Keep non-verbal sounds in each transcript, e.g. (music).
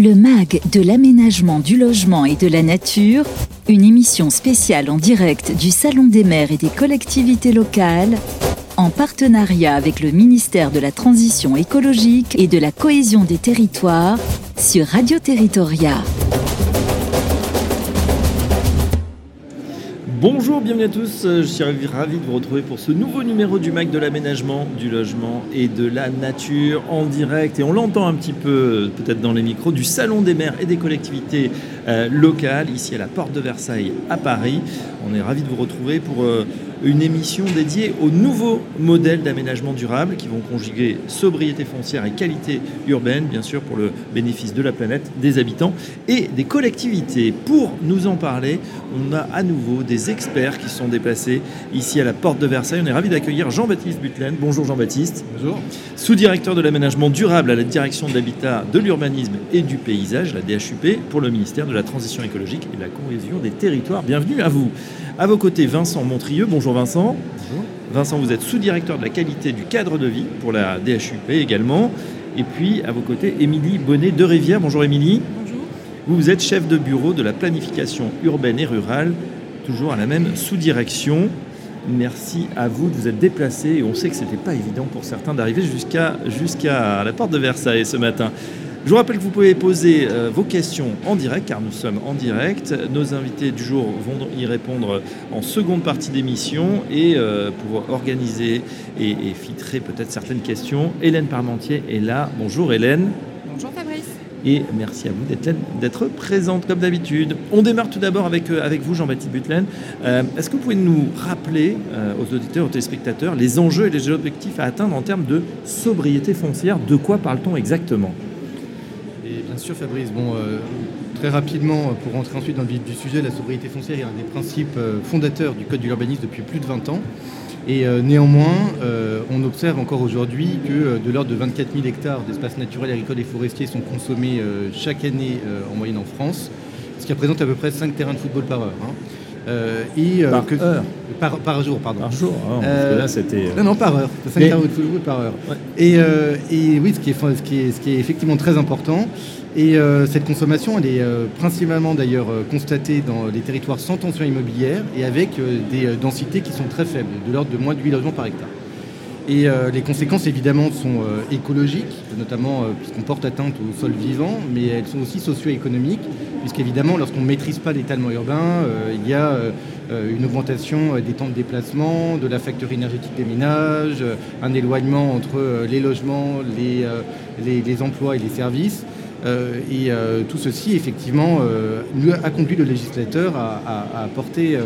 Le MAG de l'aménagement du logement et de la nature, une émission spéciale en direct du Salon des maires et des collectivités locales, en partenariat avec le ministère de la Transition écologique et de la cohésion des territoires sur Radio Territoria. Bonjour, bienvenue à tous. Je suis ravi de vous retrouver pour ce nouveau numéro du MAC de l'aménagement, du logement et de la nature en direct. Et on l'entend un petit peu, peut-être dans les micros, du Salon des maires et des collectivités euh, locales, ici à la Porte de Versailles à Paris. On est ravi de vous retrouver pour euh, une émission dédiée aux nouveaux modèles d'aménagement durable qui vont conjuguer sobriété foncière et qualité urbaine, bien sûr pour le bénéfice de la planète, des habitants et des collectivités. Pour nous en parler, on a à nouveau des experts qui sont déplacés ici à la porte de Versailles. On est ravi d'accueillir Jean-Baptiste Butlen. Bonjour Jean-Baptiste. Bonjour. Sous-directeur de l'aménagement durable à la direction de l'habitat, de l'urbanisme et du paysage, la DHUP, pour le ministère de la Transition écologique et de la cohésion des territoires. Bienvenue à vous. À vos côtés, Vincent Montrieux. Bonjour Vincent. Bonjour. Vincent, vous êtes sous-directeur de la qualité du cadre de vie pour la DHUP également. Et puis, à vos côtés, Émilie Bonnet de Rivière. Bonjour Émilie. Bonjour. Vous êtes chef de bureau de la planification urbaine et rurale, toujours à la même sous-direction. Merci à vous de vous être déplacés et on sait que ce n'était pas évident pour certains d'arriver jusqu'à jusqu'à la porte de Versailles ce matin. Je vous rappelle que vous pouvez poser euh, vos questions en direct, car nous sommes en direct. Nos invités du jour vont y répondre en seconde partie d'émission. Et euh, pour organiser et, et filtrer peut-être certaines questions, Hélène Parmentier est là. Bonjour Hélène. Bonjour Fabrice. Et merci à vous d'être, d'être présente comme d'habitude. On démarre tout d'abord avec, euh, avec vous, Jean-Baptiste Butlen. Euh, est-ce que vous pouvez nous rappeler euh, aux auditeurs, aux téléspectateurs, les enjeux et les objectifs à atteindre en termes de sobriété foncière? De quoi parle-t-on exactement? Sûr, Fabrice, bon, euh, très rapidement, pour rentrer ensuite dans le vif du sujet, la sobriété foncière est un des principes euh, fondateurs du Code de l'urbanisme depuis plus de 20 ans. Et euh, néanmoins, euh, on observe encore aujourd'hui que euh, de l'ordre de 24 000 hectares d'espaces naturels, agricoles et forestiers sont consommés euh, chaque année euh, en moyenne en France, ce qui représente à peu près 5 terrains de football par heure. hein. Euh, et, euh, Par heure par, par jour, pardon. Par jour hein, parce Euh, que là, c'était. Non, non, par heure. 5 Mais- terrains de football par heure. Ouais. Et, euh, et oui, ce qui, est, ce, qui est, ce qui est effectivement très important. Et euh, cette consommation, elle est euh, principalement d'ailleurs euh, constatée dans les territoires sans tension immobilière et avec des densités qui sont très faibles, de l'ordre de moins de 8 logements par hectare. Et les conséquences, évidemment, sont écologiques, notamment puisqu'on porte atteinte au sol vivant, mais elles sont aussi socio-économiques, puisqu'évidemment, lorsqu'on ne maîtrise pas l'étalement urbain, il y a une augmentation des temps de déplacement, de la facture énergétique des ménages, un éloignement entre les logements, les emplois et les services. Euh, et euh, tout ceci, effectivement, euh, nous a conduit le législateur à, apporter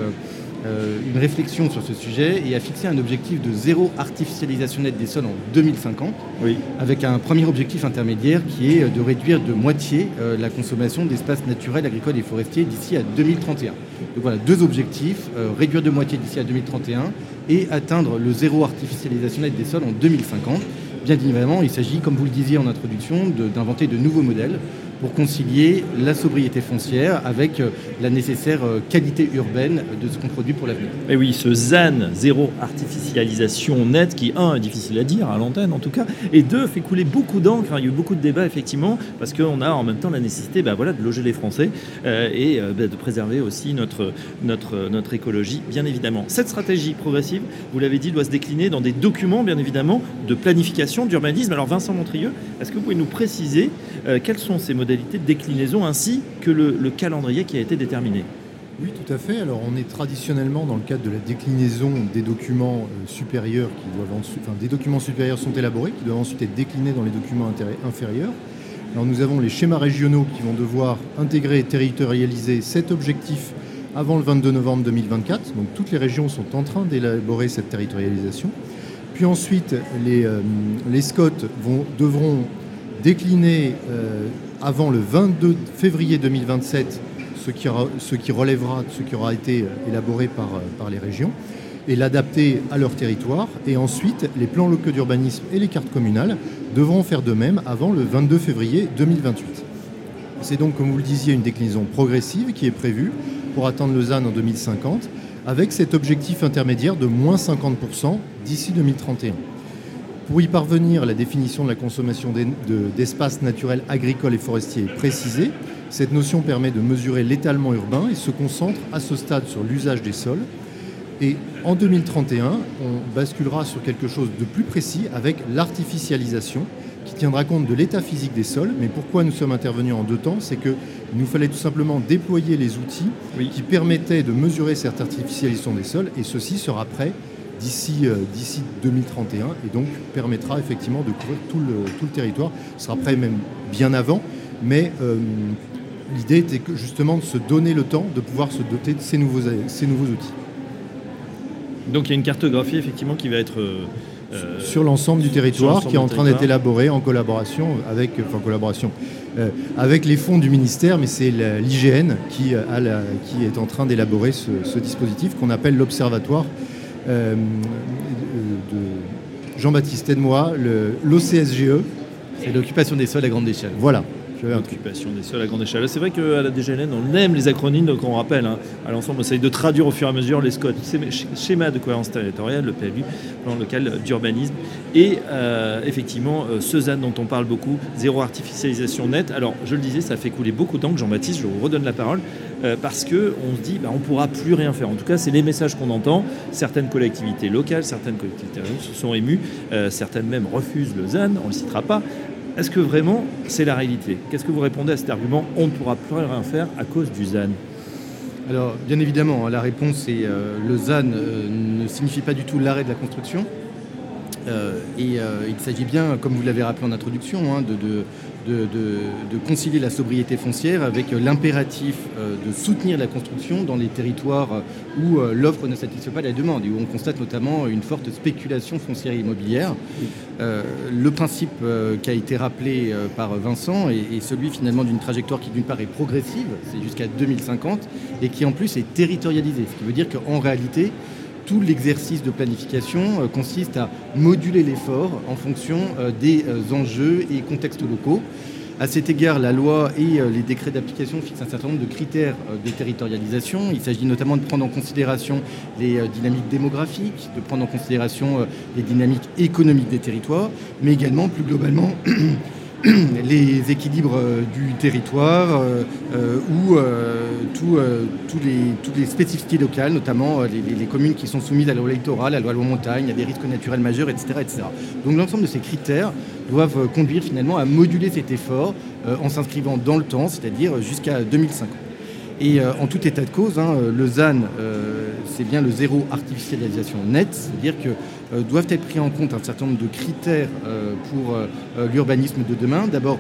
une réflexion sur ce sujet et à fixer un objectif de zéro artificialisation nette des sols en 2050, Oui. avec un premier objectif intermédiaire qui est de réduire de moitié la consommation d'espaces naturels, agricoles et forestiers d'ici à 2031. Donc voilà, deux objectifs, réduire de moitié d'ici à 2031 et atteindre le zéro artificialisation nette des sols en 2050. Bien évidemment, il s'agit, comme vous le disiez en introduction, de- d'inventer de, nouveaux modèles pour concilier la sobriété foncière avec euh, la nécessaire euh, qualité urbaine de ce qu'on produit pour l'avenir. Mais oui, ce ZAN, zéro artificialisation nette, qui, un, est difficile à dire à l'antenne en tout cas, et deux, fait couler beaucoup d'encre. hein. Il y a eu beaucoup de débats effectivement, parce qu'on a en même temps la nécessité bah, voilà, de loger les Français euh, et bah, de préserver aussi notre, notre, notre écologie, bien évidemment. Cette stratégie progressive, vous l'avez dit, doit se décliner dans des documents, bien évidemment, de planification, d'urbanisme. Alors Vincent Montrieux, est-ce que vous pouvez nous préciser quelles sont ces de déclinaison ainsi que le, le calendrier qui a été déterminé Oui, tout à fait. Alors, on est traditionnellement dans le cadre de la déclinaison des documents euh, supérieurs qui doivent ensuite, enfin, des documents supérieurs sont élaborés, qui doivent ensuite être déclinés dans les documents inférieurs. Alors, nous avons les schémas régionaux qui vont devoir intégrer et territorialiser cet objectif avant le 22 novembre 2024. Donc, toutes les régions sont en train d'élaborer cette territorialisation. Puis ensuite, les, euh, SCOT vont, devront décliner euh, avant le 22 février 2027 ce qui, relèvera de ce qui aura été euh, élaboré par, euh, par les régions et l'adapter à leur territoire. Et ensuite, les plans locaux d'urbanisme et les cartes communales devront faire de même avant le 22 février 2028. C'est donc, comme vous le disiez, une déclinaison progressive qui est prévue pour atteindre ZAN en 2050, avec cet objectif intermédiaire de moins 50% d'ici 2031. Pour y parvenir, la définition de la consommation d'espaces naturels agricoles et forestiers est précisée. Cette notion permet de mesurer l'étalement urbain et se concentre à ce stade sur l'usage des sols. Et en 2031, on basculera sur quelque chose de plus précis avec l'artificialisation qui tiendra compte de l'état physique des sols. Mais pourquoi nous sommes intervenus en deux temps? C'est qu'il nous fallait tout simplement déployer les outils qui permettaient de mesurer cette artificialisation des sols et ceci sera prêt d'ici 2031 euh, et donc permettra effectivement de couvrir tout le, tout le territoire. Ce sera prêt même bien avant, mais euh, l'idée était que justement de se donner le temps de pouvoir se doter de ces nouveaux, ces nouveaux outils. Donc il y a une cartographie effectivement qui va être... Euh, sur l'ensemble du territoire qui est en train d'être élaboré en collaboration avec, enfin, collaboration, avec les fonds du ministère, mais c'est l'IGN qui, qui, est en train d'élaborer ce, ce, dispositif qu'on appelle l'Observatoire euh, de Jean-Baptiste moi, l'OCSGE. C'est l'occupation des sols à grande échelle. Voilà. L'occupation des sols à grande échelle. C'est vrai qu'à la DGLN, on aime les acronymes, donc on rappelle hein, à l'ensemble, on essaye de traduire au fur et à mesure les SCOT, schéma de cohérence territoriale, le PLU, plan local d'urbanisme, et euh, effectivement euh, ce ZAN dont on parle beaucoup, zéro artificialisation nette. Alors je le disais, ça fait couler beaucoup d'encre, Jean-Baptiste, je vous redonne la parole, euh, parce qu'on se dit bah, on ne pourra plus rien faire. En tout cas, c'est les messages qu'on entend. Certaines collectivités locales, certaines collectivités se sont émues, certaines même refusent le ZAN, on ne le citera pas. Est-ce que vraiment c'est la réalité? Qu'est-ce que vous répondez à cet argument On ne pourra plus rien faire à cause du ZAN? Alors, bien évidemment, hein, la réponse est euh, le ZAN euh, ne signifie pas du tout l'arrêt de la construction. Euh, et il s'agit bien, comme vous l'avez rappelé en introduction, hein, de, concilier la sobriété foncière avec l'impératif euh, de soutenir la construction dans les territoires où euh, l'offre ne satisfait pas la demande et où on constate notamment une forte spéculation foncière et immobilière. Euh, le principe qui a été rappelé par Vincent est, celui finalement d'une trajectoire qui d'une part est progressive, c'est jusqu'à 2050, et qui en plus est territorialisée, ce qui veut dire qu'en réalité, tout l'exercice de planification euh, consiste à moduler l'effort en fonction euh, des euh, enjeux et contextes locaux. À cet égard, la loi et les décrets d'application fixent un certain nombre de critères de territorialisation. Il s'agit notamment de prendre en considération les dynamiques démographiques, de prendre en considération les dynamiques économiques des territoires, mais également plus globalement (clears throat) (clears throat) les équilibres euh, du territoire euh, euh, ou toutes les spécificités locales, notamment les, communes qui sont soumises à la loi littorale, à la loi montagne, à des risques naturels majeurs, etc. etc. Donc l'ensemble de ces critères doivent conduire finalement à moduler cet effort en s'inscrivant dans le temps, c'est-à-dire jusqu'à 2050. Et en tout état de cause, hein, le ZAN, c'est bien le zéro artificialisation net, c'est-à-dire que euh, doivent être pris en compte un certain nombre de critères euh, pour euh, l'urbanisme de demain. D'abord,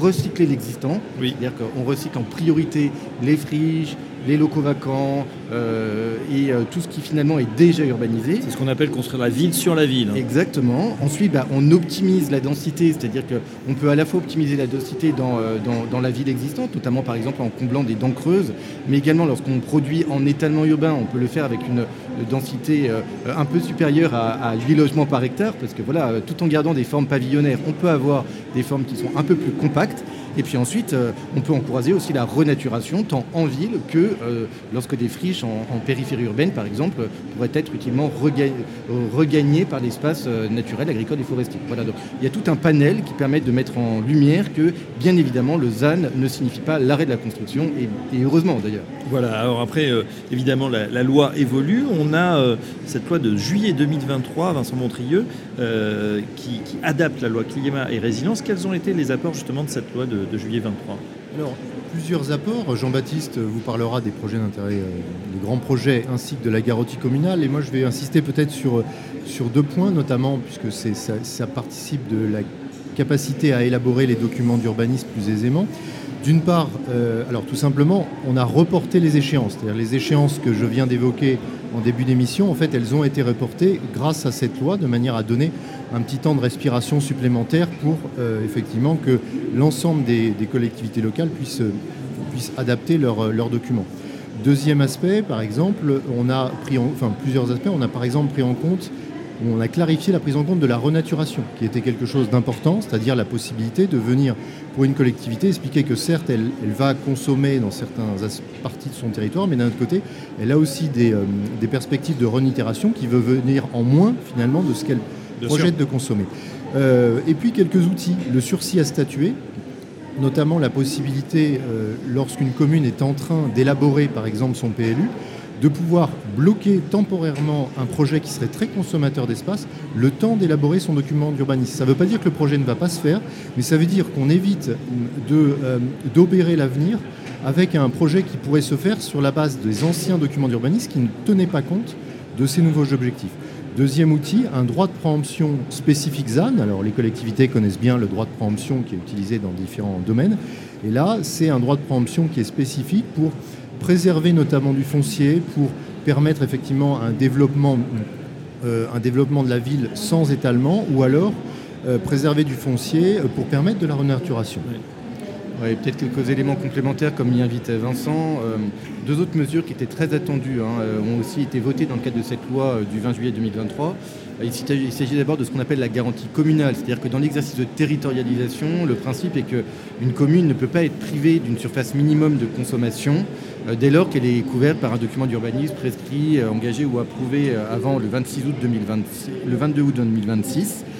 recycler l'existant, c'est-à-dire qu'on recycle en priorité les friches, les locaux vacants et tout ce qui finalement est déjà urbanisé. C'est ce qu'on appelle construire la ville sur la ville. Hein. Exactement. Ensuite, bah, on optimise la densité, c'est-à-dire qu'on peut à la fois optimiser la densité dans, dans, la ville existante, notamment par exemple en comblant des dents creuses, mais également lorsqu'on produit en étalement urbain, on peut le faire avec une densité un peu supérieure à 8 logements par hectare, parce que voilà, euh, tout en gardant des formes pavillonnaires, on peut avoir des formes qui sont un peu plus compactes. Et puis ensuite, euh, on peut encourager aussi la renaturation, tant en ville que euh, lorsque des friches en, périphérie urbaine, par exemple, pourraient être utilement regagnées par l'espace naturel, agricole et forestier. Voilà, il y a tout un panel qui permet de mettre en lumière que, bien évidemment, le ZAN ne signifie pas l'arrêt de la construction, et, heureusement d'ailleurs. Voilà, alors après, évidemment, la, loi évolue. On a cette loi de juillet 2023 Vincent Montrieux, euh, qui, adapte la loi climat et résilience. Quels ont été les apports justement de cette loi de, juillet 23 Alors, plusieurs apports. Jean-Baptiste vous parlera des projets d'intérêt, euh, des grands projets ainsi que de la garantie communale. Et moi, je vais insister peut-être sur, sur deux points, notamment puisque ça, ça participe de la capacité à élaborer les documents d'urbanisme plus aisément. D'une part, euh, alors tout simplement, on a reporté les échéances. C'est-à-dire les échéances que je viens d'évoquer en début d'émission, en fait, elles ont été reportées grâce à cette loi, de manière à donner un petit temps de respiration supplémentaire pour euh, effectivement que l'ensemble des, collectivités locales puissent, puissent adapter leurs documents. Deuxième aspect, par exemple, on a pris en, enfin plusieurs aspects. On a par exemple pris en compte on a clarifié la prise en compte de la renaturation, qui était quelque chose d'important, c'est-à-dire la possibilité de venir pour une collectivité expliquer que certes, elle, va consommer dans certaines parties de son territoire, mais d'un autre côté, elle a aussi des, euh, perspectives de renitération qui veut venir en moins finalement de ce qu'elle projette de consommer. Euh, et puis quelques outils, le sursis à statuer, notamment la possibilité, euh, lorsqu'une commune est en train d'élaborer par exemple son PLU, de pouvoir bloquer temporairement un projet qui serait très consommateur d'espace le temps d'élaborer son document d'urbanisme. Ça ne veut pas dire que le projet ne va pas se faire, mais ça veut dire qu'on évite euh, d'opérer l'avenir avec un projet qui pourrait se faire sur la base des anciens documents d'urbanisme qui ne tenaient pas compte de ces nouveaux objectifs. Deuxième outil, un droit de préemption spécifique ZAN. Alors les collectivités connaissent bien le droit de préemption qui est utilisé dans différents domaines. Et là, c'est un droit de préemption qui est spécifique pour préserver notamment du foncier, pour permettre effectivement un développement, euh, de la ville sans étalement, ou alors euh, préserver du foncier pour permettre de la renaturation peut-être quelques éléments complémentaires, comme y invitait Vincent. Euh, deux autres mesures qui étaient très attendues hein, euh, ont aussi été votées dans le cadre de cette loi euh, du 20 juillet 2023. Il s'agit d'abord de ce qu'on appelle la garantie communale, c'est-à-dire que dans l'exercice de territorialisation, le principe est qu'une commune ne peut pas être privée d'une surface minimum de consommation dès lors qu'elle est couverte par un document d'urbanisme prescrit, engagé ou approuvé avant le, 26 août 2026, le 22 août 2026 euh,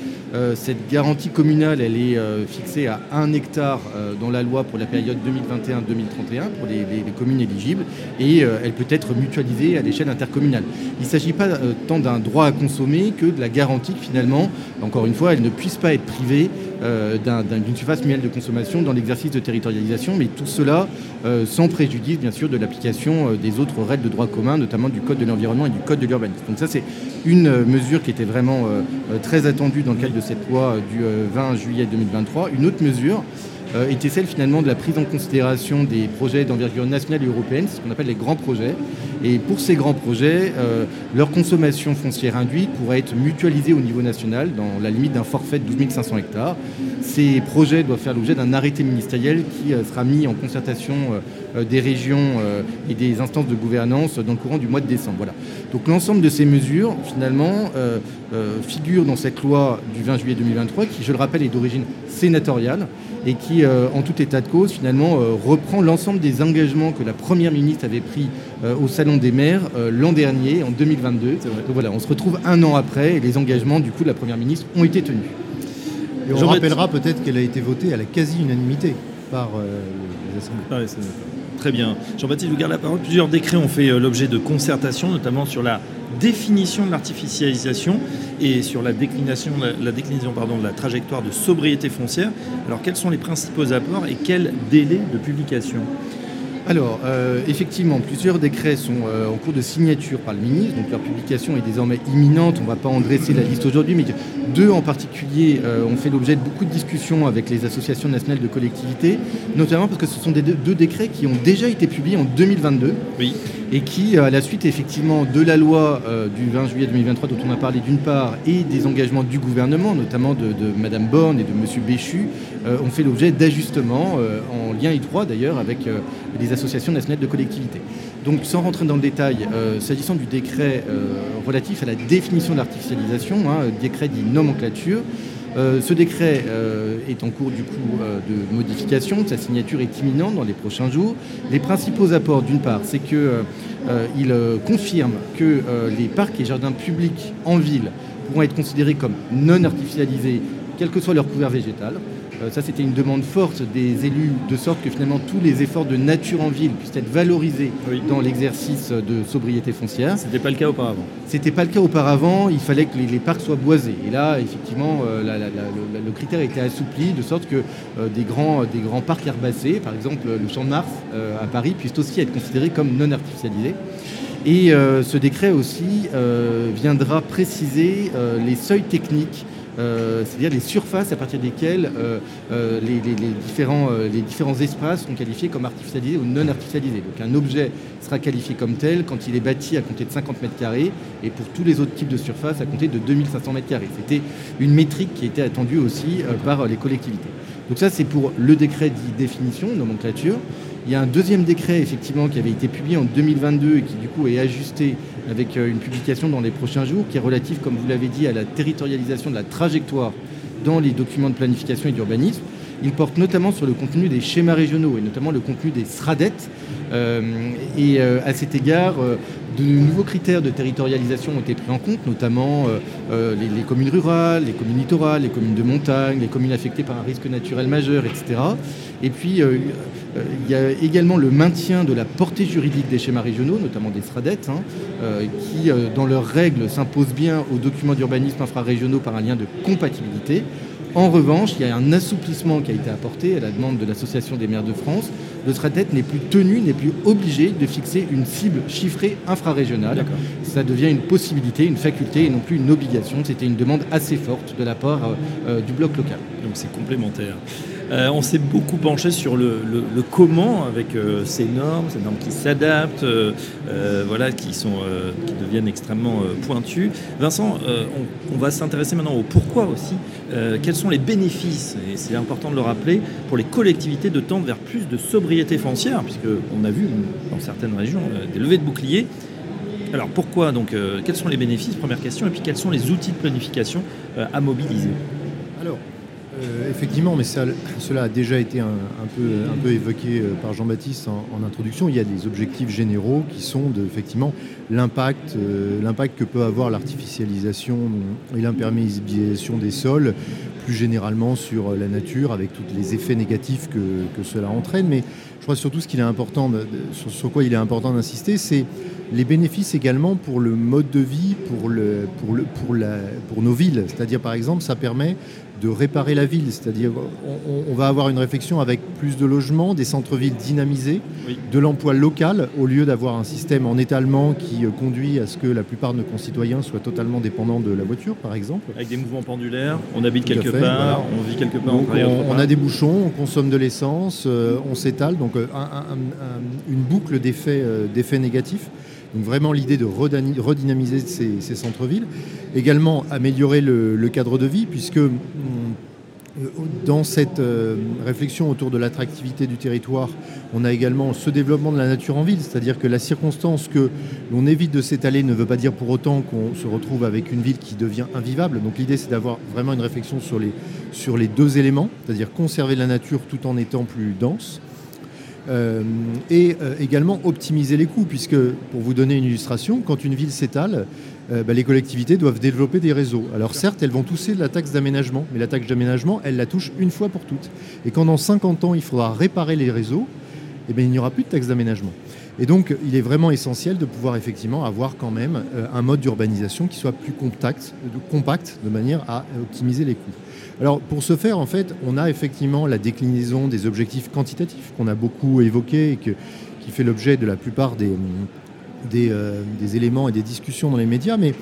cette garantie communale, elle est euh, fixée à 1 hectare euh, dans la loi pour la période 2021-2031 pour les, communes éligibles et elle peut être mutualisée à l'échelle intercommunale. Il ne s'agit pas tant d'un droit à consommer que de la garantie que finalement, encore une fois, elle ne puisse pas être privée d'une surface minimale de consommation dans l'exercice de territorialisation, mais tout cela sans préjudice bien sûr de l'application des autres règles de droit commun, notamment du Code de l'environnement et du Code de l'urbanisme. Donc ça c'est une mesure qui était vraiment très attendue dans le cadre de cette loi du 20 euh, juillet 2023. Une autre mesure euh, était celle finalement de la prise en considération des projets d'envergure nationale et européenne, ce qu'on appelle les grands projets. Et pour ces grands projets, euh, leur consommation foncière induite pourrait être mutualisée au niveau national dans la limite d'un forfait de 12 500 hectares. Ces projets doivent faire l'objet d'un arrêté ministériel qui sera mis en concertation des régions et des instances de gouvernance dans le courant du mois de décembre. Voilà. Donc l'ensemble de ces mesures, finalement, figurent dans cette loi du 20 juillet 2023, qui, je le rappelle, est d'origine sénatoriale et qui, euh, en tout état de cause, finalement, euh, reprend l'ensemble des engagements que la Première ministre avait pris euh, au Salon des maires l'an dernier, en 2022. Donc voilà, on se retrouve un an après et les engagements, du coup, de la Première ministre ont été tenus. Et on rappellera peut-être qu'elle a été votée à la quasi-unanimité par les assemblées. Ah Très bien. Jean-Baptiste, vous garde la parole. Plusieurs décrets ont fait l'objet de concertations, notamment sur la définition de l'artificialisation et sur la déclinaison de la trajectoire de sobriété foncière. Alors quels sont les principaux apports et quel délai de publication? Alors, euh, effectivement, plusieurs décrets sont euh, en cours de signature par le ministre, donc leur publication est désormais imminente. On ne va pas en dresser la liste aujourd'hui, mais deux en particulier euh, ont fait l'objet de beaucoup de discussions avec les associations nationales de collectivités, notamment parce que ce sont des deux, décrets qui ont déjà été publiés en 2022 oui. et qui, à la suite effectivement de la loi du 20 juillet 2023 dont on a parlé d'une part et des engagements du gouvernement, notamment de, de Madame Borne et de Monsieur Béchu, ont fait l'objet d'ajustements en lien étroit d'ailleurs avec les associations nationales de collectivités. Donc sans rentrer dans le détail, euh, s'agissant du décret euh, relatif à la définition de l'artificialisation, hein, décret dit nomenclature, euh, ce décret est en cours du coup de modification, sa signature est imminente dans les prochains jours. Les principaux apports, d'une part, c'est qu'il confirme que les parcs et jardins publics en ville pourront être considérés comme non artificialisés, quel que soit leur couvert végétal. Euh, ça, c'était une demande forte des élus, de sorte que finalement tous les efforts de nature en ville puissent être valorisés dans l'exercice de sobriété foncière. Ce n'était pas le cas auparavant. C'était pas le cas auparavant. Il fallait que les, parcs soient boisés. Et là, effectivement, euh, le, critère a été assoupli de sorte que euh, des, grands, des grands parcs herbacés, par exemple le Champ de Mars à Paris, puissent aussi être considérés comme non artificialisés. Et ce décret aussi viendra préciser les seuils techniques c'est-à-dire les surfaces à partir desquelles euh, euh, les, différents, les différents espaces sont qualifiés comme artificialisés ou non artificialisés. Donc un objet sera qualifié comme tel quand il est bâti à compter de 50 mètres carrés et pour tous les autres types de surfaces à compter de 2500 mètres carrés. C'était une métrique qui était attendue aussi par les collectivités. Donc ça c'est pour le décret dit définition, nomenclature. Il y a un deuxième décret effectivement qui avait été publié en 2022 et qui du coup est ajusté avec euh, une publication dans les prochains jours qui est relative, comme vous l'avez dit, à la territorialisation de la trajectoire dans les documents de planification et d'urbanisme. Il porte notamment sur le contenu des schémas régionaux et notamment le contenu des SRADET. et à cet égard, de nouveaux critères de territorialisation ont été pris en compte, notamment les, les, communes rurales, les communes littorales, les communes de montagne, les communes affectées par un risque naturel majeur, etc. Et puis, euh, il y a également le maintien de la portée juridique des schémas régionaux, notamment des SRADET, hein, euh, qui, euh, dans leurs règles, s'imposent bien aux documents d'urbanisme infrarégionaux par un lien de compatibilité. En revanche, il y a un assouplissement qui a été apporté à la demande de l'Association des maires de France. Le SRADET n'est plus tenu, n'est plus obligé de fixer une cible chiffrée infrarégionale. Ça devient une possibilité, une faculté et non plus une obligation. C'était une demande assez forte de la part du bloc local. Donc c'est complémentaire. Euh, on s'est beaucoup penché sur le, comment avec euh, ces normes, ces normes qui s'adaptent, euh, voilà, qui, sont, deviennent extrêmement pointues. Vincent, on, va s'intéresser maintenant au pourquoi aussi. quels sont les bénéfices, et c'est important de le rappeler, pour les collectivités de tendre vers plus de sobriété foncière, puisqu'on a vu dans certaines régions des levées de boucliers. Alors pourquoi donc Quels sont les bénéfices? Première question. Et puis quels sont les outils de planification à mobiliser? Euh, effectivement, mais cela a déjà été un, peu, évoqué euh, par Jean-Baptiste en, introduction. Il y a des objectifs généraux qui sont de, effectivement l'impact, euh, que peut avoir l'artificialisation et l'imperméabilisation des sols, plus généralement sur la nature, avec tous les effets négatifs que, cela entraîne. Mais je crois surtout ce qu'il est important, sur, quoi il est important d'insister, c'est les bénéfices également pour le mode de vie, pour nos villes. C'est-à-dire, par exemple, ça permet de réparer la ville, c'est-à-dire on, va avoir une réflexion avec plus de logements, des centres-villes dynamisés, de l'emploi local, au lieu d'avoir un système en étalement qui euh, conduit à ce que la plupart de nos concitoyens soient totalement dépendants de la voiture, par exemple. Avec des mouvements pendulaires, on habite quelque part, on vit quelque part, on, a des bouchons, on consomme de l'essence, euh, on s'étale, donc euh, une boucle d'effets négatifs. Donc vraiment l'idée de redynamiser ces, centres-villes. Également améliorer le, cadre de vie, puisque hum, dans cette euh, réflexion autour de l'attractivité du territoire, on a également ce développement de la nature en ville, c'est-à-dire que la circonstance que l'on évite de s'étaler ne veut pas dire pour autant qu'on se retrouve avec une ville qui devient invivable. Donc l'idée c'est d'avoir vraiment une réflexion sur les deux éléments, c'est-à-dire conserver la nature tout en étant plus dense. Euh, et euh, également optimiser les coûts, puisque pour vous donner une illustration, quand une ville s'étale, euh, bah, les collectivités doivent développer des réseaux. Alors certes, elles vont toucher la taxe d'aménagement, mais la taxe d'aménagement, elle la touche une fois pour toutes. Et quand dans 50 ans, il faudra réparer les réseaux, eh bien, il n'y aura plus de taxe d'aménagement. Et donc, il est vraiment essentiel de pouvoir effectivement avoir quand même un mode d'urbanisation qui soit plus compact, compact de manière à optimiser les coûts. Alors pour ce faire, en fait, on a effectivement la déclinaison des objectifs quantitatifs qu'on a beaucoup évoqués et qui fait l'objet de la plupart des, euh, des, éléments et des discussions dans les médias, mais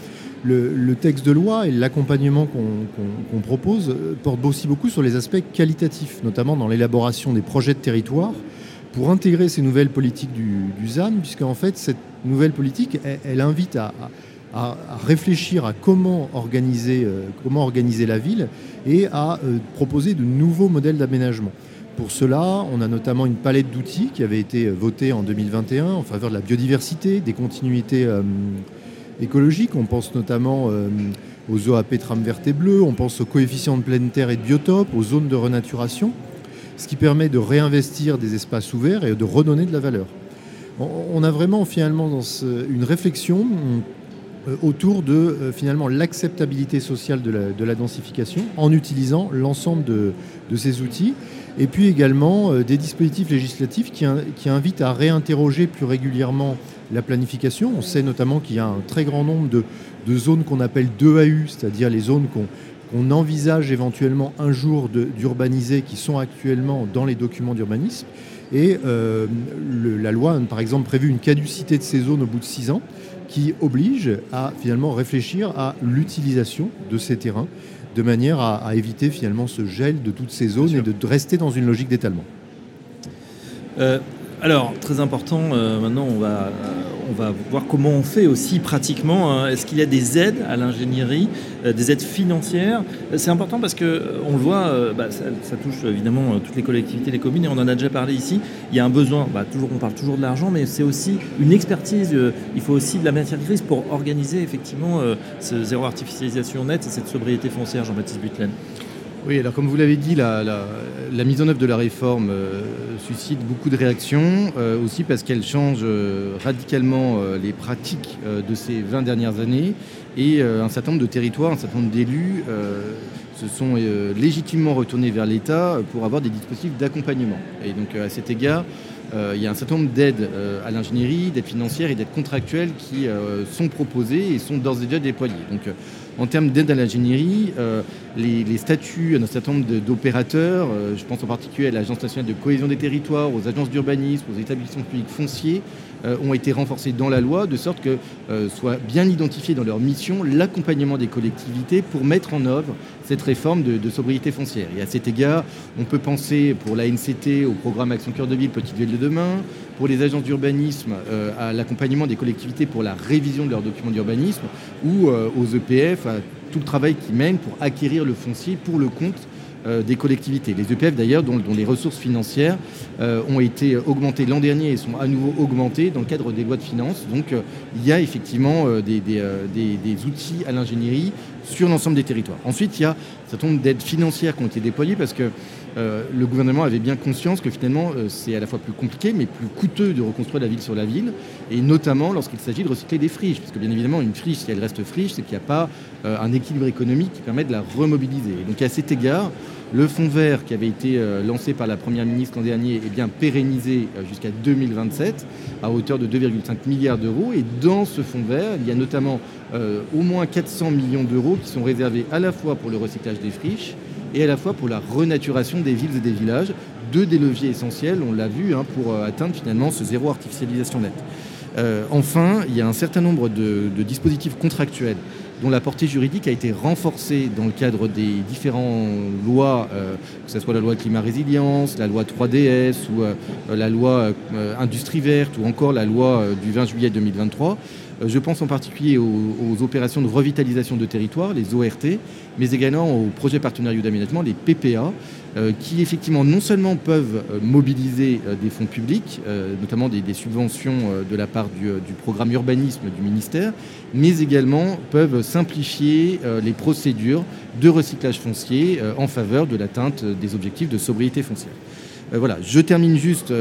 le, texte de loi et l'accompagnement qu'on propose euh, portent aussi beaucoup sur les aspects qualitatifs, notamment dans l'élaboration des projets de territoire, pour intégrer ces nouvelles politiques du, ZAN, puisque en fait cette nouvelle politique, elle, invite à, réfléchir à comment organiser, euh, comment organiser la ville et à euh, proposer de nouveaux modèles d'aménagement. Pour cela, on a notamment une palette d'outils qui avait été votée en 2021 en faveur de la biodiversité, des continuités euh, écologiques. On pense notamment aux OAP tram verte et bleu, on pense aux coefficients de pleine terre et de biotope, aux zones de renaturation, ce qui permet de réinvestir des espaces ouverts et de redonner de la valeur. On a vraiment finalement une réflexion euh, autour de euh, finalement l'acceptabilité sociale de la, densification en utilisant l'ensemble de, ces outils et puis également euh, des dispositifs législatifs qui, qui, invitent à réinterroger plus régulièrement la planification. On sait notamment qu'il y a un très grand nombre de, zones qu'on appelle 2AU, c'est-à-dire les zones qu'on envisage éventuellement un jour d'urbaniser qui sont actuellement dans les documents d'urbanisme. Et la loi a par exemple prévu une caducité de ces zones au bout de six ans qui oblige à finalement réfléchir à l'utilisation de ces terrains de manière à, éviter finalement ce gel de toutes ces zones et de, rester dans une logique d'étalement. Euh, alors, très important, euh, maintenant on va, euh, on va voir comment on fait aussi pratiquement. Hein. Est-ce qu'il y a des aides à l'ingénierie, euh, des aides financières? C'est important parce que on le voit, bah, ça, touche évidemment toutes les collectivités, les communes, et on en a déjà parlé ici. Il y a un besoin, bah, toujours, on parle toujours de l'argent, mais c'est aussi une expertise. il faut aussi de la matière grise pour organiser effectivement ce zéro artificialisation nette et cette sobriété foncière, Jean-Baptiste Butlen. Oui, alors comme vous l'avez dit, la, mise en œuvre de la réforme euh, suscite beaucoup de réactions, euh, aussi parce qu'elle change euh, radicalement les pratiques de ces 20 dernières années, et un certain nombre de territoires, un certain nombre d'élus se sont légitimement retournés vers l'État pour avoir des dispositifs d'accompagnement. Et donc à cet égard, il y a un certain nombre d'aides à l'ingénierie, d'aides financières et d'aides contractuelles qui sont proposées et sont d'ores et déjà déployées. En termes d'aide à l'ingénierie, euh, les, statuts d'un certain nombre d'opérateurs, euh, je pense en particulier à l'Agence nationale de cohésion des territoires, aux agences d'urbanisme, aux établissements publics fonciers, euh, ont été renforcés dans la loi, de sorte que soit bien identifié dans leur mission l'accompagnement des collectivités pour mettre en œuvre cette réforme de, sobriété foncière. Et à cet égard, on peut penser pour la NCT au programme Action Cœur de Ville, Petite Ville de demain, pour les agences d'urbanisme à l'accompagnement des collectivités pour la révision de leurs documents d'urbanisme, ou aux EPF à tout le travail qu'ils mènent pour acquérir le foncier pour le compte euh, des collectivités. Les EPF d'ailleurs, dont, les ressources financières euh, ont été augmentées l'an dernier et sont à nouveau augmentées dans le cadre des lois de finances. Donc euh, il y a effectivement des, outils à l'ingénierie sur l'ensemble des territoires. Ensuite, il y a un certain nombre d'aides financières qui ont été déployées parce que le gouvernement avait bien conscience que finalement c'est à la fois plus compliqué mais plus coûteux de reconstruire la ville sur la ville, et notamment lorsqu'il s'agit de recycler des friches, parce que bien évidemment une friche, si elle reste friche, c'est qu'il n'y a pas un équilibre économique qui permet de la remobiliser. donc à cet égard, le fonds vert qui avait été euh, lancé par la Première ministre l'an dernier est bien pérennisé euh, jusqu'à 2027 à hauteur de 2,5 milliards d'euros. Et dans ce fonds vert, il y a notamment euh, au moins 400 millions d'euros qui sont réservés à la fois pour le recyclage des friches et à la fois pour la renaturation des villes et des villages. Deux des leviers essentiels, on l'a vu, hein, pour atteindre finalement ce zéro artificialisation nette. enfin, il y a un certain nombre de dispositifs contractuels dont la portée juridique a été renforcée dans le cadre des différentes lois, euh, que ce soit la loi climat résilience, la loi 3DS ou euh, la loi euh, industrie verte ou encore la loi du 20 juillet 2023. Je pense en particulier aux, opérations de revitalisation de territoire, les ORT, mais également aux projets partenariaux d'aménagement, les PPA, euh, qui effectivement non seulement peuvent euh, mobiliser euh, des fonds publics, notamment des, subventions de la part du, programme urbanisme du ministère, mais également peuvent simplifier les procédures de recyclage foncier en faveur de l'atteinte des objectifs de sobriété foncière. Voilà, je termine juste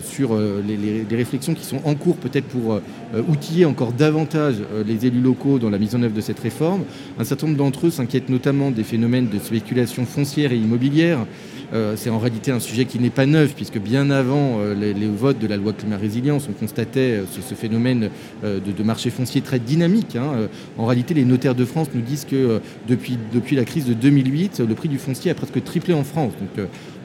sur les, réflexions qui sont en cours peut-être pour outiller encore davantage les élus locaux dans la mise en œuvre de cette réforme. Un certain nombre d'entre eux s'inquiètent notamment des phénomènes de spéculation foncière et immobilière euh, c'est en réalité un sujet qui n'est pas neuf, puisque bien avant euh, les, votes de la loi climat résilience, on constatait euh, ce, phénomène de, marché foncier très dynamique. Hein. En réalité, les notaires de France nous disent que depuis, la crise de 2008, le prix du foncier a presque triplé en France.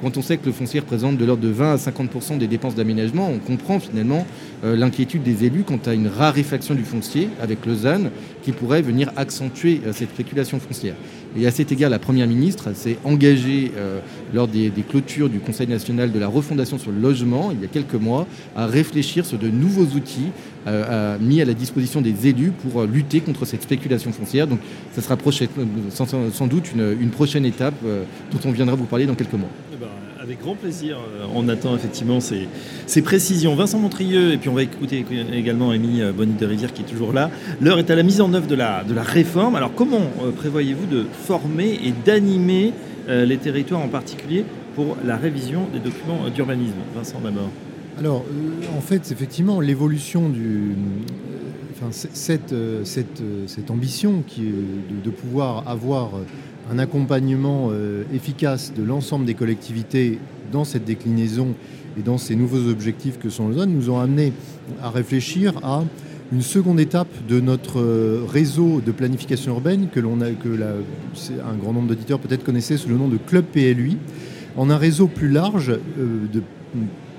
Quand on sait que le foncier représente de l'ordre de 20 à 50% des dépenses d'aménagement, on comprend finalement l'inquiétude des élus quant à une raréfaction du foncier avec Lausanne qui pourrait venir accentuer cette spéculation foncière. Et à cet égard, la Première ministre s'est engagée euh, lors des, clôtures du Conseil national de la refondation sur le logement, il y a quelques mois, à réfléchir sur de nouveaux outils euh, mis à la disposition des élus pour euh, lutter contre cette spéculation foncière. Donc ça sera sans, doute une, prochaine étape dont on viendra vous parler dans quelques mois. Eh ben, avec grand plaisir. On attend effectivement ces, précisions. Vincent Montrieux, et puis on va écouter également Émilie Bonny de Rivière qui est toujours là. L'heure est à la mise en œuvre de la, réforme. Alors comment euh, prévoyez-vous de former et d'animer euh, les territoires en particulier pour la révision des documents d'urbanisme? Vincent d'abord. Alors euh, en fait, effectivement, l'évolution du... Enfin, cette, cette, ambition qui de pouvoir avoir un accompagnement euh, efficace de l'ensemble des collectivités dans cette déclinaison et dans ces nouveaux objectifs que sont les zones nous ont amené à réfléchir à une seconde étape de notre euh, réseau de planification urbaine que l'on a que un grand nombre d'auditeurs peut-être connaissaient sous le nom de Club PLUI, en un réseau plus large euh, de,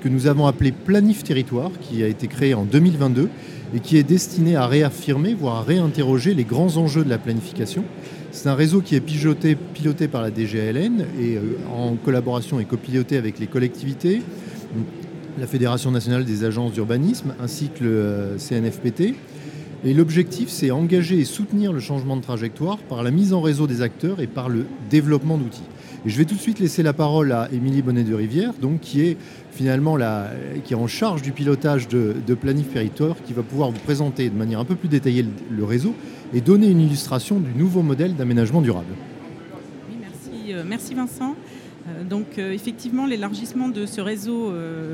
que nous avons appelé Planif Territoire, qui a été créé en 2022 et qui est destiné à réaffirmer, voire à réinterroger les grands enjeux de la planification c'est un réseau qui est piloté, par la DGLN et euh, en collaboration et copiloté avec les collectivités, la Fédération nationale des agences d'urbanisme ainsi que le euh, CNFPT. Et l'objectif, c'est engager et soutenir le changement de trajectoire par la mise en réseau des acteurs et par le développement d'outils. Je vais tout de suite laisser la parole à Émilie Bonnet de Rivière, donc, qui est finalement la, qui est en charge du pilotage de, Planif Territoire, qui va pouvoir vous présenter de manière un peu plus détaillée le, réseau et donner une illustration du nouveau modèle d'aménagement durable. Merci merci Vincent. Donc effectivement, l'élargissement de ce réseau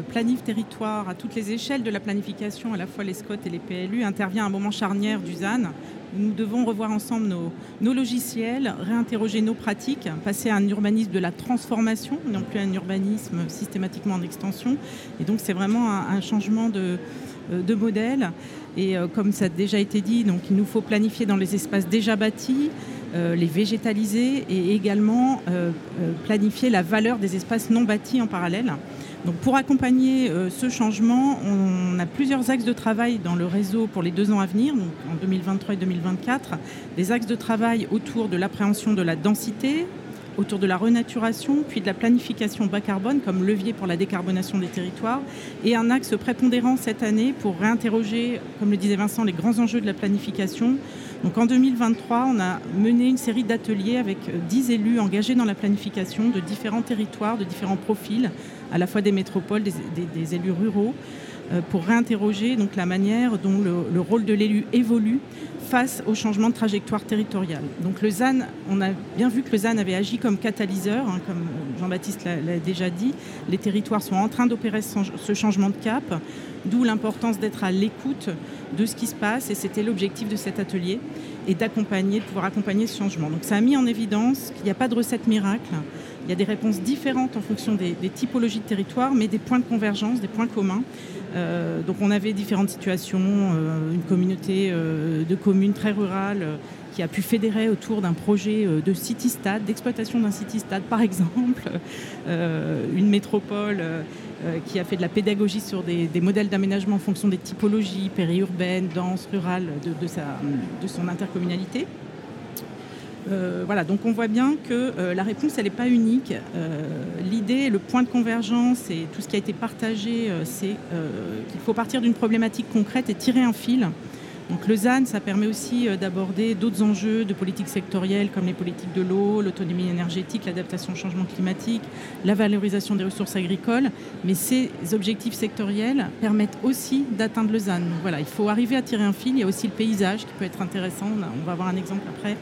planif territoire à toutes les échelles de la planification, à la fois les SCOT et les PLU, intervient à un moment charnière du ZAN. Nous devons revoir ensemble nos, logiciels, réinterroger nos pratiques, passer à un urbanisme de la transformation, non plus un urbanisme systématiquement en extension. Et donc c'est vraiment un, changement de, de modèle. Et comme ça a déjà été dit, il nous faut planifier dans les espaces déjà bâtis, euh, les végétaliser et également euh, euh, planifier la valeur des espaces non bâtis en parallèle. Donc pour accompagner ce changement, on a plusieurs axes de travail dans le réseau pour les deux ans à venir, donc en 2023 et 2024. Des axes de travail autour de l'appréhension de la densité, autour de la renaturation, puis de la planification bas carbone comme levier pour la décarbonation des territoires, et un axe prépondérant cette année pour réinterroger, comme le disait Vincent, les grands enjeux de la planification, donc en 2023, on a mené une série d'ateliers avec 10 euh, élus engagés dans la planification de différents territoires, de différents profils, à la fois des métropoles, des, élus ruraux, euh, pour réinterroger la manière dont le, rôle de l'élu évolue face au changement de trajectoire territoriale. Donc le ZAN, on a bien vu que le ZAN avait agi comme catalyseur, hein, comme Jean-Baptiste l'a déjà dit. Les territoires sont en train d'opérer ce changement de cap, d'où l'importance d'être à l'écoute de ce qui se passe et c'était l'objectif de cet atelier et d'accompagner, de pouvoir accompagner ce changement. Donc ça a mis en évidence qu'il n'y a pas de recette miracle. Il y a des réponses différentes en fonction des, typologies de territoire, mais des points de convergence, des points communs. Euh, donc on avait différentes situations, euh, une communauté euh, de communes très rurales qui a pu fédérer autour d'un projet de city-stade, d'exploitation d'un city-stade par (laughs) exemple, une métropole qui a fait de la pédagogie sur des, modèles d'aménagement en fonction des typologies périurbaines, denses, rurales de son intercommunalité. Euh, voilà, donc on voit bien que euh, la réponse, elle n'est pas unique. L'idée, le point de convergence et tout ce qui a été partagé, c'est qu'il faut partir d'une problématique concrète et tirer un fil donc le ça permet aussi euh, d'aborder d'autres enjeux de politique sectorielle comme les politiques de l'eau, l'autonomie énergétique, l'adaptation au changement climatique, la valorisation des ressources agricoles. Mais ces objectifs sectoriels permettent aussi d'atteindre le. Donc voilà, il faut arriver à tirer un fil. Il y a aussi le paysage qui peut être intéressant. On va avoir un exemple après.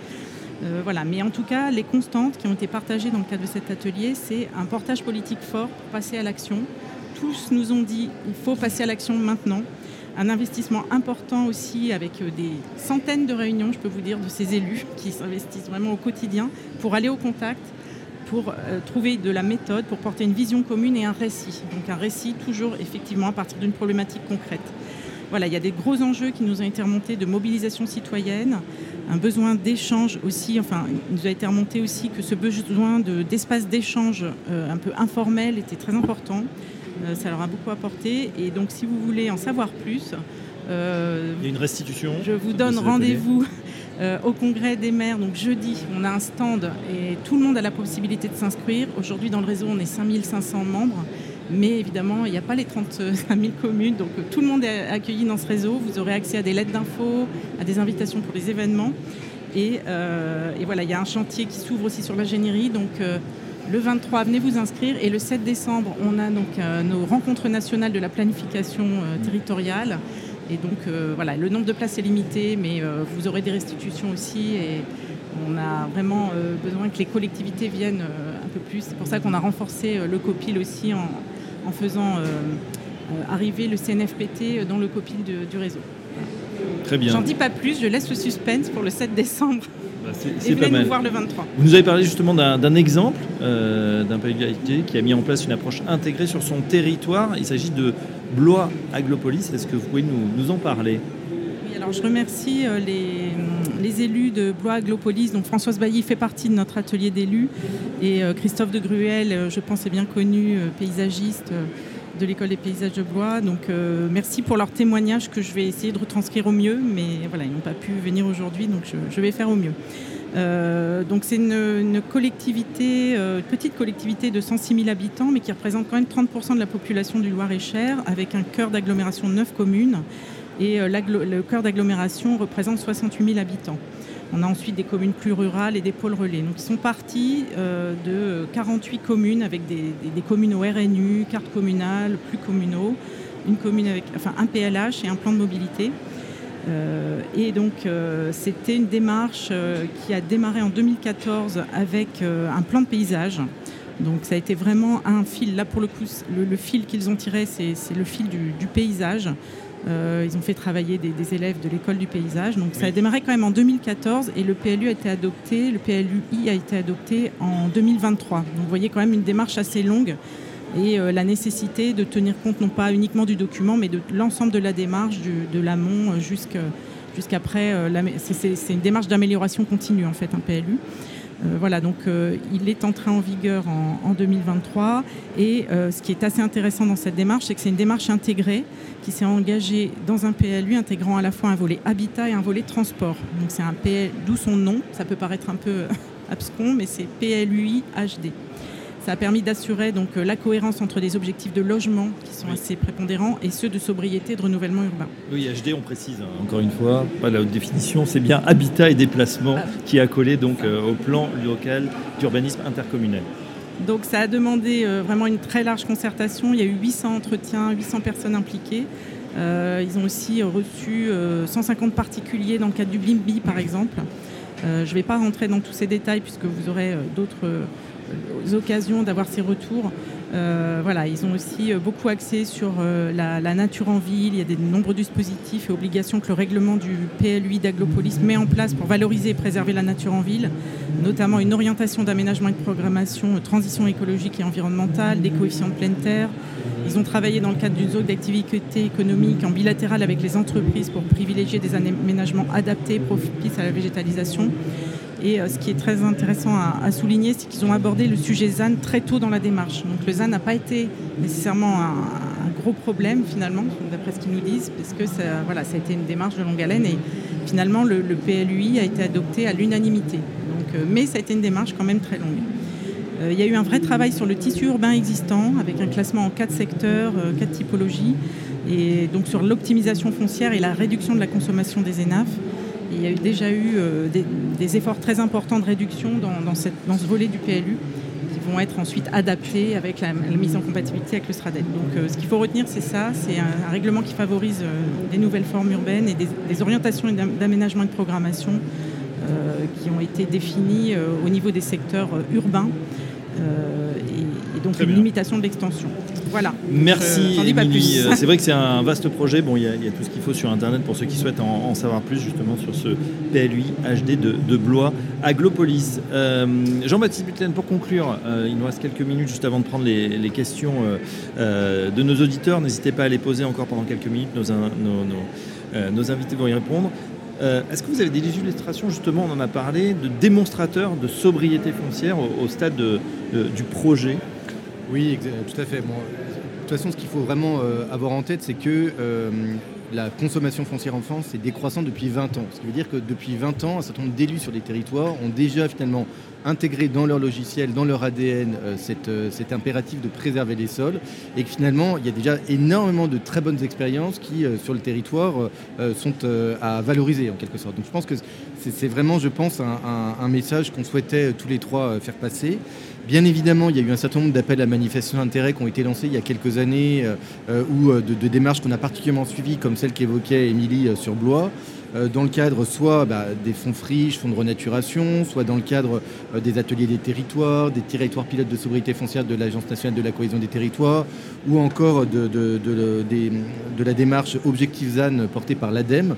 Euh, voilà. Mais en tout cas, les constantes qui ont été partagées dans le cadre de cet atelier, c'est un portage politique fort pour passer à l'action. Tous nous ont dit il faut passer à l'action maintenant un investissement important aussi avec euh, des centaines de réunions, je peux vous dire, de ces élus (laughs) qui s'investissent vraiment au quotidien pour aller au contact, pour euh, trouver de la méthode, pour porter une vision commune et un récit. Donc un récit toujours effectivement à partir d'une problématique concrète. Voilà, il y a des gros enjeux qui nous ont été remontés de mobilisation citoyenne, un besoin d'échange aussi, enfin, il nous a été remonté aussi que ce besoin d'espace d'échange euh, un peu informel était très important. Euh, ça leur a beaucoup apporté. Et donc, si vous voulez en savoir plus, euh, il y a une restitution. Je vous donne rendez-vous euh, au congrès des maires. Donc jeudi, on a un stand et tout le monde a la possibilité de s'inscrire. Aujourd'hui, dans le réseau, on est 5500 membres. Mais évidemment, il n'y a pas les 35 000 communes, donc tout le monde est accueilli dans ce réseau. Vous aurez accès à des lettres d'infos, à des invitations pour les événements. Et, et, voilà, il y a un chantier qui s'ouvre aussi sur l'ingénierie. Donc le 23, venez vous inscrire. Et le 7 décembre, on a donc euh, nos rencontres nationales de la planification euh, territoriale. Et donc euh, voilà, le nombre de places est limité, mais vous aurez des restitutions aussi. Et on a vraiment besoin que les collectivités viennent un peu plus. C'est pour ça qu'on a renforcé le COPIL aussi en, faisant arriver le CNFPT dans le COPIL du réseau. Très bien. J'en dis pas plus, je laisse le suspense pour le 7 décembre. Bah, c'est pas mal. voir le 23. Vous nous avez parlé justement d'un exemple euh, d'un pays qui a mis en place une approche intégrée sur son territoire. Il s'agit de Blois Aglopolis. Est-ce que vous pouvez nous, en parler? Oui, alors je remercie euh, les, élus de Blois Aglopolis. Donc Françoise Bailly fait partie de notre atelier d'élus et euh, Christophe de Gruel, je pense, est bien connu, paysagiste de l'école des paysages de Blois. Donc merci pour leur témoignage que je vais essayer de retranscrire au mieux, mais voilà, ils n'ont pas pu venir aujourd'hui, donc je, vais faire au mieux. Euh, donc c'est une, euh, petite collectivité de 106 000 habitants, mais qui représente quand même 30% de la population du Loir-et-Cher, avec un cœur d'agglomération de 9 communes. Et euh, le cœur d'agglomération représente 68 000 habitants. On a ensuite des communes plus rurales et des pôles relais. Donc ils sont partis de 48 communes avec des, communes au RNU, carte communale, plus communaux, une commune avec enfin un PLH et un plan de mobilité. et donc c'était une démarche qui a démarré en 2014 avec un plan de paysage. Donc ça a été vraiment un fil. Là pour le coup, le, fil qu'ils ont tiré, c'est le fil du paysage. Euh, ils ont fait travailler des, élèves de l'école du paysage. Donc ça a démarré quand même en 2014 et le PLU a été adopté, le PLUI a été adopté en 2023. Donc vous voyez quand même une démarche assez longue et euh, la nécessité de tenir compte non pas uniquement du document mais de l'ensemble de la démarche de l'amont jusqu'après. c'est une démarche d'amélioration continue en fait un PLU. Euh, voilà, donc euh, il est entré en vigueur en, 2023. Et euh, ce qui est assez intéressant dans cette démarche, c'est que c'est une démarche intégrée qui s'est engagée dans un PLU intégrant à la fois un volet habitat et un volet transport. Donc c'est un PL, d'où son nom. Ça peut paraître un peu abscon, mais c'est PLUI HD. Ça a permis d'assurer donc euh, la cohérence entre des objectifs de logement qui sont assez prépondérants et ceux de sobriété et de renouvellement urbain. Oui, HD, on précise hein, encore une fois, pas la haute définition, c'est bien habitat et déplacement ah qui a collé donc euh, au plan local d'urbanisme intercommunal. Donc ça a demandé euh, vraiment une très large concertation. Il y a eu 800 entretiens, 800 personnes impliquées. ils ont aussi reçu 150 particuliers dans le cadre du BIMBI par exemple. je ne vais pas rentrer dans tous ces détails puisque vous aurez d'autres occasions d'avoir ces retours. Euh, voilà, ils ont aussi euh, beaucoup axé sur euh, la, nature en ville. Il y a de nombreux dispositifs et obligations que le règlement du PLUI d'Aglopolis met en place pour valoriser et préserver la nature en ville, notamment une orientation d'aménagement et de programmation, transition écologique et environnementale, des coefficients de pleine terre. Ils ont travaillé dans le cadre d'une zone d'activité économique en bilatéral avec les entreprises pour privilégier des aménagements adaptés, propices à la végétalisation. Et euh, ce qui est très intéressant à, souligner, c'est qu'ils ont abordé le sujet ZAN très tôt dans la démarche. Donc le ZAN n'a pas été nécessairement un, gros problème finalement, d'après ce qu'ils nous disent, parce que ça, voilà, ça a été une démarche de longue haleine et finalement le, PLUI a été adopté à l'unanimité. Euh, mais ça a été une démarche quand même très longue. Euh, il y a eu un vrai travail sur le tissu urbain existant, avec un classement en quatre secteurs, quatre typologies, et donc sur l'optimisation foncière et la réduction de la consommation des ENAF. Il y a eu déjà eu euh, des, efforts très importants de réduction dans, ce volet du PLU qui vont être ensuite adaptés avec la, mise en compatibilité avec le SRADET. Donc euh, ce qu'il faut retenir, c'est ça, c'est un, règlement qui favorise euh, des nouvelles formes urbaines et des, orientations d'aménagement et de programmation qui ont été définies au niveau des secteurs urbains donc une limitation de l'extension. Voilà. Merci. Euh, c'est vrai que c'est (laughs) un vaste projet. Bon, il y, a tout ce qu'il faut sur Internet pour ceux qui souhaitent en, savoir plus justement sur ce PLUI HD de, Blois Aglopolis. Euh, Jean-Baptiste Butlen, pour conclure, euh, il nous reste quelques minutes juste avant de prendre les, questions de nos auditeurs. N'hésitez pas à les poser encore pendant quelques minutes. Nos, nos, invités vont y répondre. Est-ce que vous avez des illustrations, justement, on en a parlé, de démonstrateurs de sobriété foncière au, stade du projet? Oui, tout à fait toute façon, ce qu'il faut vraiment euh, avoir en tête, c'est que euh, la consommation foncière en France est décroissante depuis 20 ans. Ce qui veut dire que depuis 20 ans, un certain nombre d'élus sur les territoires ont déjà finalement intégré dans leur logiciel, dans leur ADN, euh, cet impératif de préserver les sols. Et que finalement, il y a déjà énormément de très bonnes expériences qui, sur le territoire, sont à valoriser en quelque sorte. Donc je pense que c'est vraiment, je pense, un message qu'on souhaitait tous les trois faire passer. Bien évidemment, il y a eu un certain nombre d'appels à manifestation d'intérêt qui ont été lancés il y a quelques années euh, euh, ou euh, de, démarches qu'on a particulièrement suivies, comme celle qu'évoquait Émilie sur Blois, dans le cadre soit bah, des fonds friches, fonds de renaturation, soit dans le cadre des ateliers des territoires, des territoires pilotes de sobriété foncière de l'Agence nationale de la cohésion des territoires, ou encore de, de la démarche Objectif ZAN portée par l'ADEME.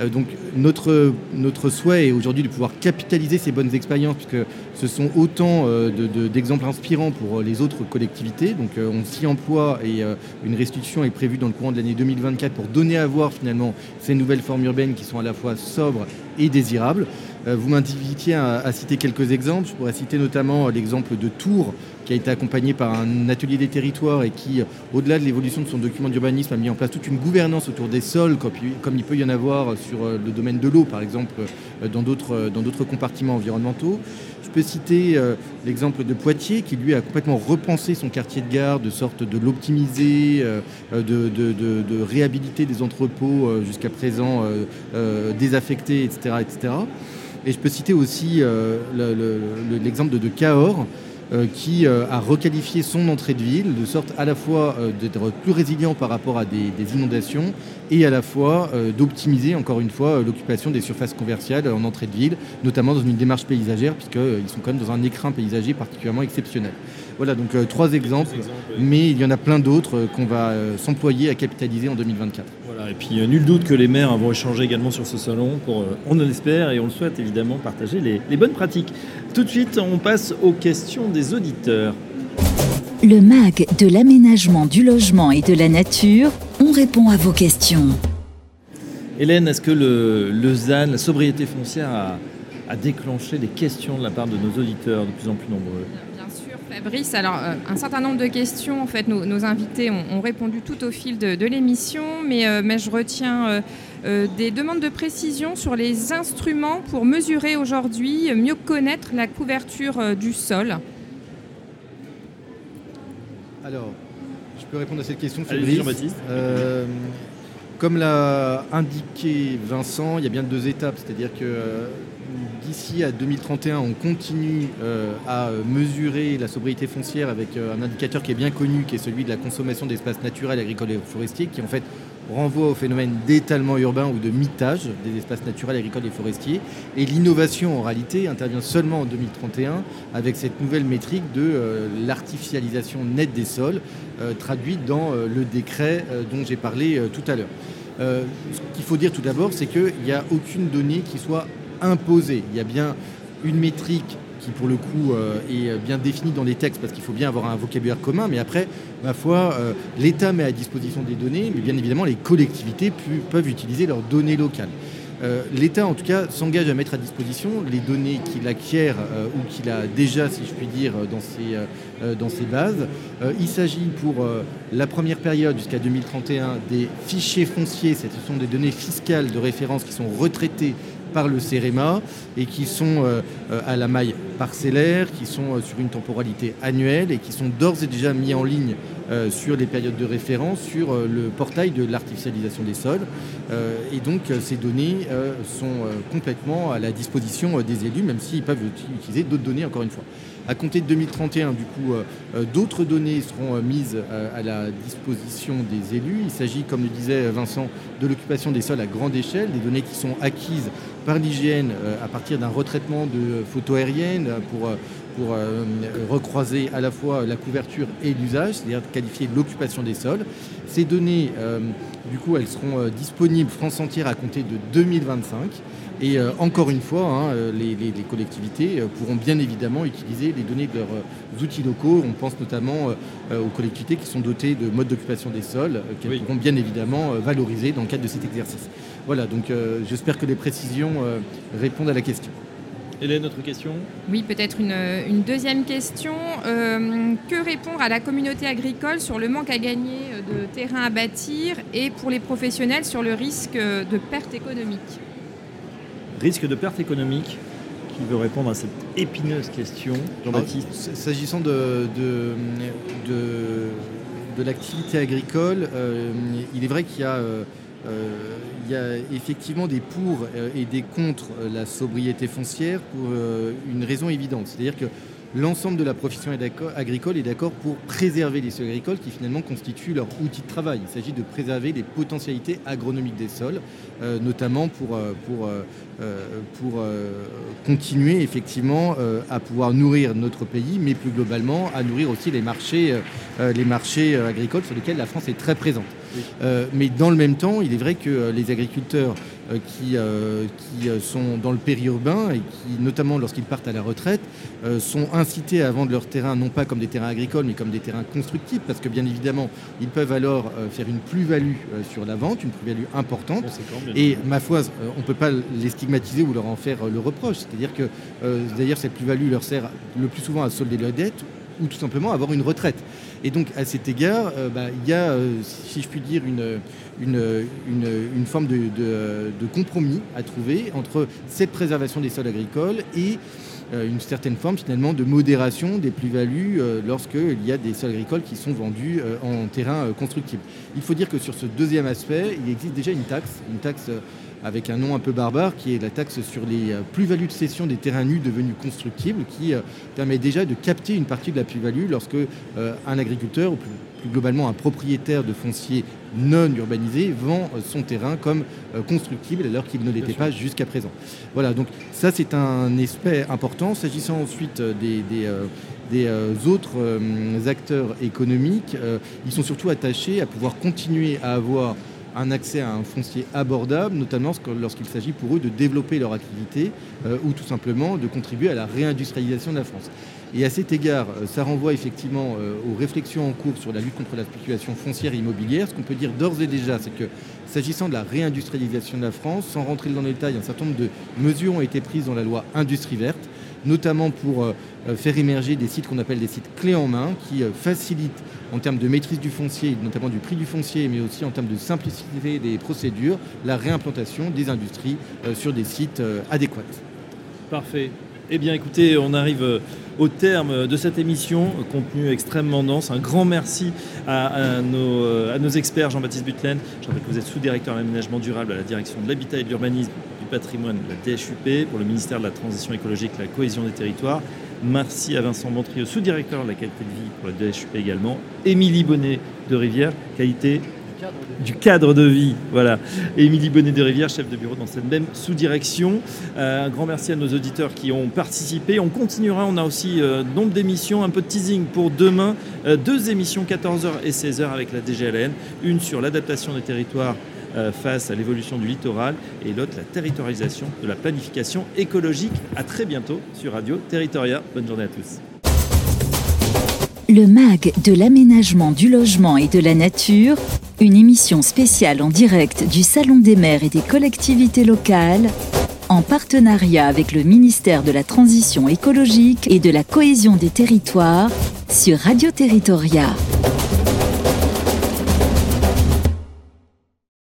Euh, donc notre, notre souhait est aujourd'hui de pouvoir capitaliser ces bonnes expériences, puisque ce sont autant euh, d'exemples inspirants pour les autres collectivités. Donc euh, on s'y emploie et une restitution est prévue dans le courant de l'année 2024 pour donner à voir finalement ces nouvelles formes urbaines qui sont à la fois sobres et désirables. Vous m'invitiez à, citer quelques exemples. Je pourrais citer notamment l'exemple de Tours, qui a été accompagné par un atelier des territoires et qui, au-delà de l'évolution de son document d'urbanisme, a mis en place toute une gouvernance autour des sols, comme il peut y en avoir sur euh, le domaine de l'eau, par exemple, euh, dans d'autres compartiments environnementaux. Je peux citer euh, l'exemple de Poitiers, qui lui a complètement repensé son quartier de gare, de sorte de l'optimiser, de, réhabiliter des entrepôts jusqu'à présent désaffectés, etc., etc. Et je peux citer aussi l'exemple de, Cahors, qui a requalifié son entrée de ville de sorte à la fois d'être plus résilient par rapport à des, inondations et à la fois d'optimiser encore une fois l'occupation des surfaces commerciales en entrée de ville, notamment dans une démarche paysagère puisqu'ils sont quand même dans un écrin paysager particulièrement exceptionnel. Voilà donc trois exemples, mais il y en a plein d'autres qu'on va s'employer à capitaliser en 2024. Voilà, et puis nul doute que les maires vont échanger également sur ce salon pour, on l'espère et on le souhaite évidemment, partager les bonnes pratiques. Tout de suite, on passe aux questions des auditeurs. Le MAG de l'aménagement du logement et de la nature, on répond à vos questions. Hélène, est-ce que le, ZAN, la sobriété foncière, a, déclenché des questions de la part de nos auditeurs de plus en plus nombreux? Fabrice. Alors, euh, un certain nombre de questions, en fait, nos, invités ont, répondu tout au fil de, l'émission, mais, euh, mais je retiens euh, euh, des demandes de précision sur les instruments pour mesurer aujourd'hui, mieux connaître la couverture euh, du sol. Alors, je peux répondre à cette question, Fabrice. Euh, comme l'a indiqué Vincent, il y a bien deux étapes, c'est-à-dire que d'ici à 2031, on continue à mesurer la sobriété foncière avec un indicateur qui est bien connu, qui est celui de la consommation d'espaces naturels, agricoles et forestiers, qui en fait renvoie au phénomène d'étalement urbain ou de mitage des espaces naturels, agricoles et forestiers. Et l'innovation, en réalité, intervient seulement en 2031 avec cette nouvelle métrique de euh, l'artificialisation nette des sols, euh, traduite dans euh, le décret dont j'ai parlé tout à l'heure. ce qu'il faut dire tout d'abord, c'est qu'il n'y a aucune donnée qui soit Il y a bien une métrique qui pour le coup euh, est bien défini dans les textes parce qu'il faut bien avoir un vocabulaire commun, mais après, ma foi, euh, l'État met à disposition des données, mais bien évidemment les collectivités peuvent utiliser leurs données locales. Euh, L'État, en tout cas, s'engage à mettre à disposition les données qu'il acquiert ou qu'il a déjà, si je puis dire, dans ses bases. il s'agit pour la première période jusqu'à 2031 des fichiers fonciers, ce sont des données fiscales de référence qui sont retraitées par le CEREMA et qui sont euh, euh, à la maille parcellaire, qui sont euh, sur une temporalité annuelle et qui sont d'ores et déjà mis en ligne sur les périodes de référence sur le portail de l'artificialisation des sols. et donc ces données sont complètement à la disposition des élus, même s'ils peuvent utiliser d'autres données encore une fois. À compter de 2031, du coup, euh, euh, d'autres données seront euh, mises à la disposition des élus. Il s'agit, comme le disait Vincent, de l'occupation des sols à grande échelle, des données qui sont acquises par l'hygiène à partir d'un retraitement de photos aériennes pour pour recroiser à la fois la couverture et l'usage, c'est-à-dire qualifier l'occupation des sols. Ces données, du coup, elles seront disponibles France entière à compter de 2025. Et euh, encore une fois, hein, euh, les, collectivités euh, pourront bien évidemment utiliser les données de leurs outils locaux. On pense notamment aux collectivités qui sont dotées de modes d'occupation des sols, qu'elles pourront bien évidemment valoriser dans le cadre de cet exercice. Voilà, donc j'espère que les précisions répondent à la question. Hélène, notre question? Oui, peut-être une, deuxième question. que répondre à la communauté agricole sur le manque à gagner de terrain à bâtir et pour les professionnels sur le risque de perte économique? Risque de perte économique? Qui veut répondre à cette épineuse question, Jean-Baptiste. S'agissant de, de, l'activité agricole, euh, il est vrai qu'il y a... Euh, euh, il y a effectivement des pour et des contre la sobriété foncière pour une raison évidente. C'est-à-dire que l'ensemble de la profession agricole est d'accord pour préserver les sols agricoles qui finalement constituent leur outil de travail. Il s'agit de préserver les potentialités agronomiques des sols, euh, notamment pour, euh, euh, continuer effectivement à pouvoir nourrir notre pays, mais plus globalement à nourrir aussi les marchés agricoles sur lesquels la France est très présente. Mais dans le même temps, il est vrai que les agriculteurs qui, qui sont dans le périurbain et qui, notamment lorsqu'ils partent à la retraite, sont incités à vendre leurs terrains non pas comme des terrains agricoles, mais comme des terrains constructifs, parce que bien évidemment, ils peuvent alors faire une plus-value sur la vente, une plus-value importante. Et ma foi, euh, on ne peut pas les stigmatiser ou leur en faire euh, le reproche. C'est-à-dire que euh, d'ailleurs cette plus-value leur sert le plus souvent à solder leurs dettes ou tout simplement avoir une retraite. Et donc à cet égard, bah, il y a, si je puis dire, une, une, forme de, compromis à trouver entre cette préservation des sols agricoles et euh, une certaine forme finalement de modération des plus-values euh, lorsqu'il y a des sols agricoles qui sont vendus euh, en terrain constructible. Il faut dire que sur ce deuxième aspect, il existe déjà une taxe, une taxe avec un nom un peu barbare, qui est la taxe sur les euh, plus-values de cession des terrains nus devenus constructibles, qui euh, permet déjà de capter une partie de la plus-value lorsque euh, un agriculteur, ou plus, globalement un propriétaire de foncier non urbanisé, vend son terrain comme constructible alors qu'il ne l'était pas jusqu'à présent. Voilà, donc ça c'est un aspect important. S'agissant ensuite des, des autres acteurs économiques, ils sont surtout attachés à pouvoir continuer à avoir un accès à un foncier abordable, notamment lorsqu'il s'agit pour eux de développer leur activité euh, ou tout simplement de contribuer à la réindustrialisation de la France. Et à cet égard, euh, ça renvoie effectivement euh, aux réflexions en cours sur la lutte contre la spéculation foncière et immobilière. Ce qu'on peut dire d'ores et déjà, c'est que s'agissant de la réindustrialisation de la France, sans rentrer dans les détails, un certain nombre de mesures ont été prises dans la loi Industrie verte notamment pour euh, euh, faire émerger des sites qu'on appelle des sites clés en main, qui euh, facilitent en termes de maîtrise du foncier, notamment du prix du foncier, mais aussi en termes de simplicité des procédures, la réimplantation des industries sur des sites adéquats. Parfait. Eh bien écoutez, on arrive au terme de cette émission, contenu extrêmement dense. Un grand merci à, nos, à experts, Jean-Baptiste Butlen. Je rappelle que vous êtes sous-directeur de l'aménagement durable à la direction de l'habitat et de l'urbanisme patrimoine, la DHUP, pour le ministère de la Transition écologique, la cohésion des territoires. Merci à Vincent Montrieux, sous-directeur de la qualité de vie pour la DHUP également. Émilie Bonnet de Rivière, qualité du cadre de vie. Voilà. Émilie Bonnet de Rivière, chef de bureau dans cette même sous-direction. Euh, un grand merci à nos auditeurs qui ont participé. On continuera, on a aussi euh, nombre d'émissions, un peu de teasing pour demain. Euh, deux émissions, 14h et 16h avec la DGLN. Une sur l'adaptation des territoires face à l'évolution du littoral et l'autre la territorialisation de la planification écologique. À très bientôt sur Radio Territoria. Bonne journée à tous. Le MAG de l'aménagement du logement et de la nature, une émission spéciale en direct du Salon des maires et des collectivités locales, en partenariat avec le ministère de la Transition écologique et de la cohésion des territoires sur Radio Territoria.